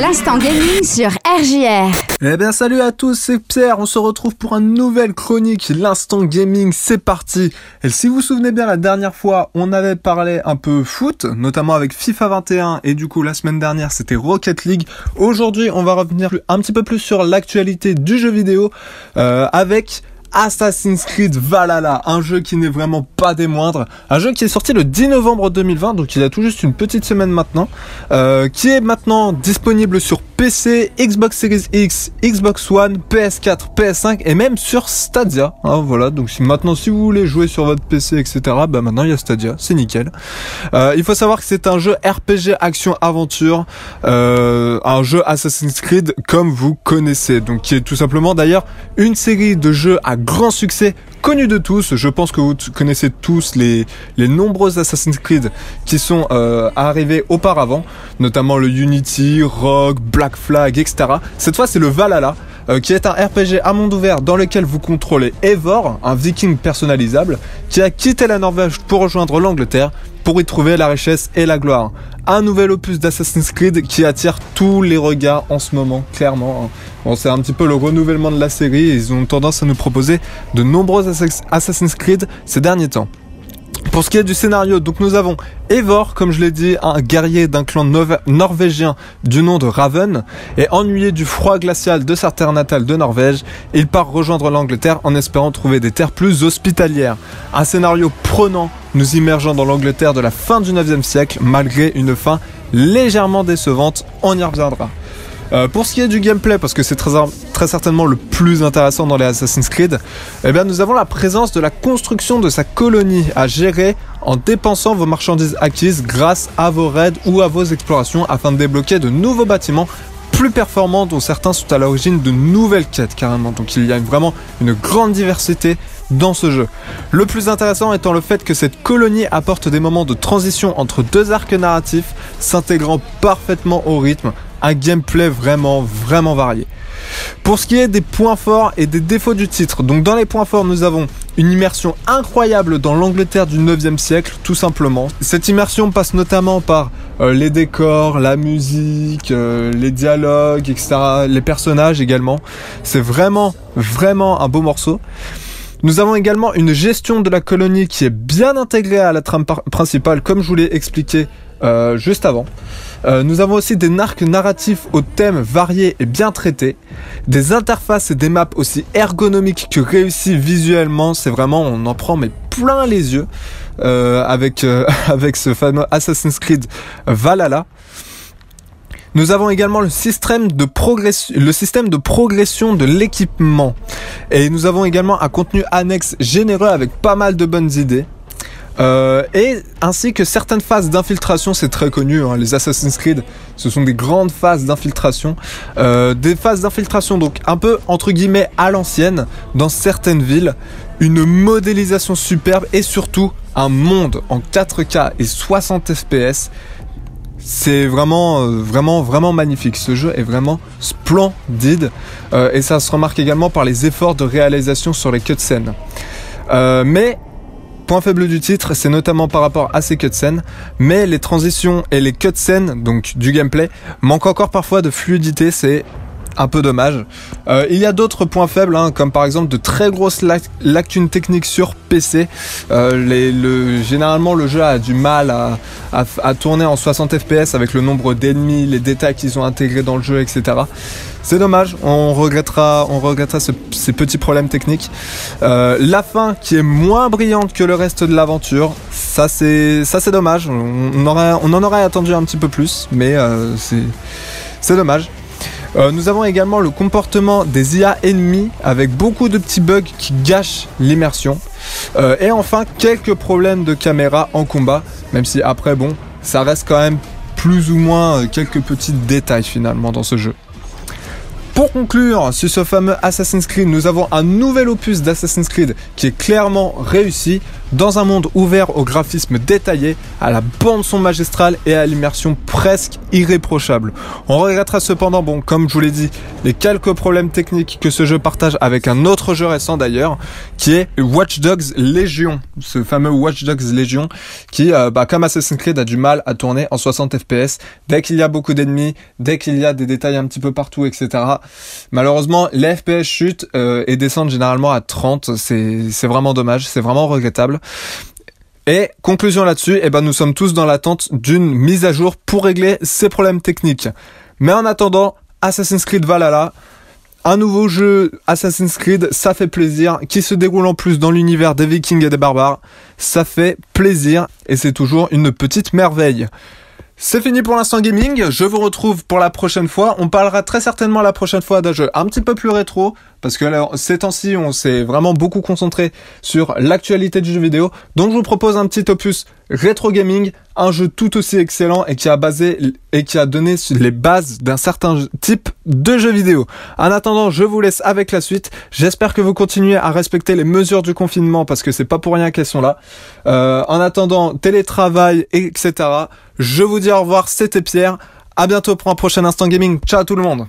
L'instant gaming sur RJR. Eh bien salut à tous, c'est Pierre, on se retrouve pour une nouvelle chronique, l'instant gaming, c'est parti. Et si vous vous souvenez bien, la dernière fois, on avait parlé un peu foot, notamment avec FIFA 21, et du coup la semaine dernière c'était Rocket League. Aujourd'hui on va revenir un petit peu plus sur l'actualité du jeu vidéo, euh, avec Assassin's Creed Valhalla, un jeu qui n'est vraiment pas des moindres, un jeu qui est sorti le 10 novembre 2020, donc il a tout juste une petite semaine maintenant, euh, qui est maintenant disponible sur PC, Xbox Series X, Xbox One, PS4, PS5 et même sur Stadia. Hein, voilà, donc si maintenant si vous voulez jouer sur votre PC, etc., bah maintenant il y a Stadia, c'est nickel. Euh, il faut savoir que c'est un jeu RPG action aventure, euh, un jeu Assassin's Creed comme vous connaissez, donc qui est tout simplement d'ailleurs une série de jeux à grand succès connu de tous. Je pense que vous connaissez tous les, nombreux Assassin's Creed qui sont euh, arrivés auparavant, notamment le Unity, Rogue, Black Flag, etc. Cette fois, c'est le Valhalla. Euh, qui est un RPG à monde ouvert dans lequel vous contrôlez Eivor, un viking personnalisable, qui a quitté la Norvège pour rejoindre l'Angleterre pour y trouver la richesse et la gloire. Un nouvel opus d'Assassin's Creed qui attire tous les regards en ce moment, clairement. Hein. Bon, c'est un petit peu le renouvellement de la série. Ils ont tendance à nous proposer de nombreux Assassin's Creed ces derniers temps. Pour ce qui est du scénario, donc nous avons Eivor, comme je l'ai dit, un guerrier d'un clan norvégien du nom de Raven, et ennuyé du froid glacial de sa terre natale de Norvège, il part rejoindre l'Angleterre en espérant trouver des terres plus hospitalières. Un scénario prenant, nous immergeant dans l'Angleterre de la fin du 9e siècle, malgré une fin légèrement décevante, on y reviendra. Euh, pour ce qui est du gameplay, parce que c'est très, certainement le plus intéressant dans les Assassin's Creed, eh bien nous avons la présence de la construction de sa colonie à gérer en dépensant vos marchandises acquises grâce à vos raids ou à vos explorations afin de débloquer de nouveaux bâtiments plus performants dont certains sont à l'origine de nouvelles quêtes carrément. Donc il y a vraiment une grande diversité dans ce jeu. Le plus intéressant étant le fait que cette colonie apporte des moments de transition entre deux arcs narratifs s'intégrant parfaitement au rythme un gameplay vraiment, vraiment varié. Pour ce qui est des points forts et des défauts du titre, donc dans les points forts, nous avons une immersion incroyable dans l'Angleterre du 9e siècle, tout simplement. Cette immersion passe notamment par euh, les décors, la musique, euh, les dialogues, etc., les personnages également. C'est vraiment, vraiment un beau morceau. Nous avons également une gestion de la colonie qui est bien intégrée à la trame principale, comme je vous l'ai expliqué euh, juste avant. Euh, nous avons aussi des arcs narratifs aux thèmes variés et bien traités, des interfaces et des maps aussi ergonomiques que réussis visuellement. C'est vraiment, on en prend mais plein les yeux euh, avec avec ce fameux Assassin's Creed Valhalla. Nous avons également le système de progression, de l'équipement. Et nous avons également un contenu annexe généreux avec pas mal de bonnes idées. Euh, et ainsi que certaines phases d'infiltration, c'est très connu, hein, les Assassin's Creed, ce sont des grandes phases d'infiltration, euh, des phases d'infiltration donc un peu entre guillemets à l'ancienne dans certaines villes, une modélisation superbe et surtout un monde en 4K et 60 FPS. C'est vraiment, euh, vraiment, vraiment magnifique. Ce jeu est vraiment splendide euh, et ça se remarque également par les efforts de réalisation sur les cutscenes. Euh, mais Point faible du titre, c'est notamment par rapport à ces cutscenes, mais les transitions et les cutscenes, donc du gameplay, manquent encore parfois de fluidité, c'est un peu dommage. Euh, il y a d'autres points faibles, hein, comme par exemple de très grosses lacunes techniques sur PC. Euh, généralement, le jeu a du mal à, tourner en 60 FPS avec le nombre d'ennemis, les détails qu'ils ont intégrés dans le jeu, etc. C'est dommage, on regrettera, on regrettera ces petits problèmes techniques. Euh, la fin qui est moins brillante que le reste de l'aventure, ça c'est, dommage. On, en aurait attendu un petit peu plus, mais c'est dommage. Euh, nous avons également le comportement des IA ennemis avec beaucoup de petits bugs qui gâchent l'immersion. et enfin quelques problèmes de caméra en combat, même si après bon, ça reste quand même plus ou moins quelques petits détails finalement dans ce jeu. Pour conclure sur ce fameux Assassin's Creed, nous avons un nouvel opus d'Assassin's Creed qui est clairement réussi. Dans un monde ouvert au graphisme détaillé, à la bande son magistrale et à l'immersion presque irréprochable. On regrettera cependant, bon, comme je vous l'ai dit, les quelques problèmes techniques que ce jeu partage avec un autre jeu récent d'ailleurs, qui est Watch Dogs Legion, ce fameux Watch Dogs Legion, qui, euh, bah, comme Assassin's Creed, a du mal à tourner en 60 fps dès qu'il y a beaucoup d'ennemis, dès qu'il y a des détails un petit peu partout, etc. Malheureusement, les FPS chutent euh, et descendent généralement à 30. C'est vraiment dommage, c'est vraiment regrettable. Et conclusion là-dessus, eh ben nous sommes tous dans l'attente d'une mise à jour pour régler ces problèmes techniques. Mais en attendant, Assassin's Creed Valhalla, un nouveau jeu Assassin's Creed, ça fait plaisir, qui se déroule en plus dans l'univers des Vikings et des barbares, ça fait plaisir et c'est toujours une petite merveille. C'est fini pour l'instant gaming, je vous retrouve pour la prochaine fois. On parlera très certainement la prochaine fois d'un jeu un petit peu plus rétro, parce que alors, ces temps-ci, on s'est vraiment beaucoup concentré sur l'actualité du jeu vidéo. Donc je vous propose un petit opus rétro gaming, un jeu tout aussi excellent et qui a basé et qui a donné les bases d'un certain type de jeu vidéo. En attendant, je vous laisse avec la suite. J'espère que vous continuez à respecter les mesures du confinement parce que c'est pas pour rien qu'elles sont là. Euh, en attendant, télétravail, etc. Je vous dis au revoir, c'était Pierre. À bientôt pour un prochain instant gaming. Ciao tout le monde.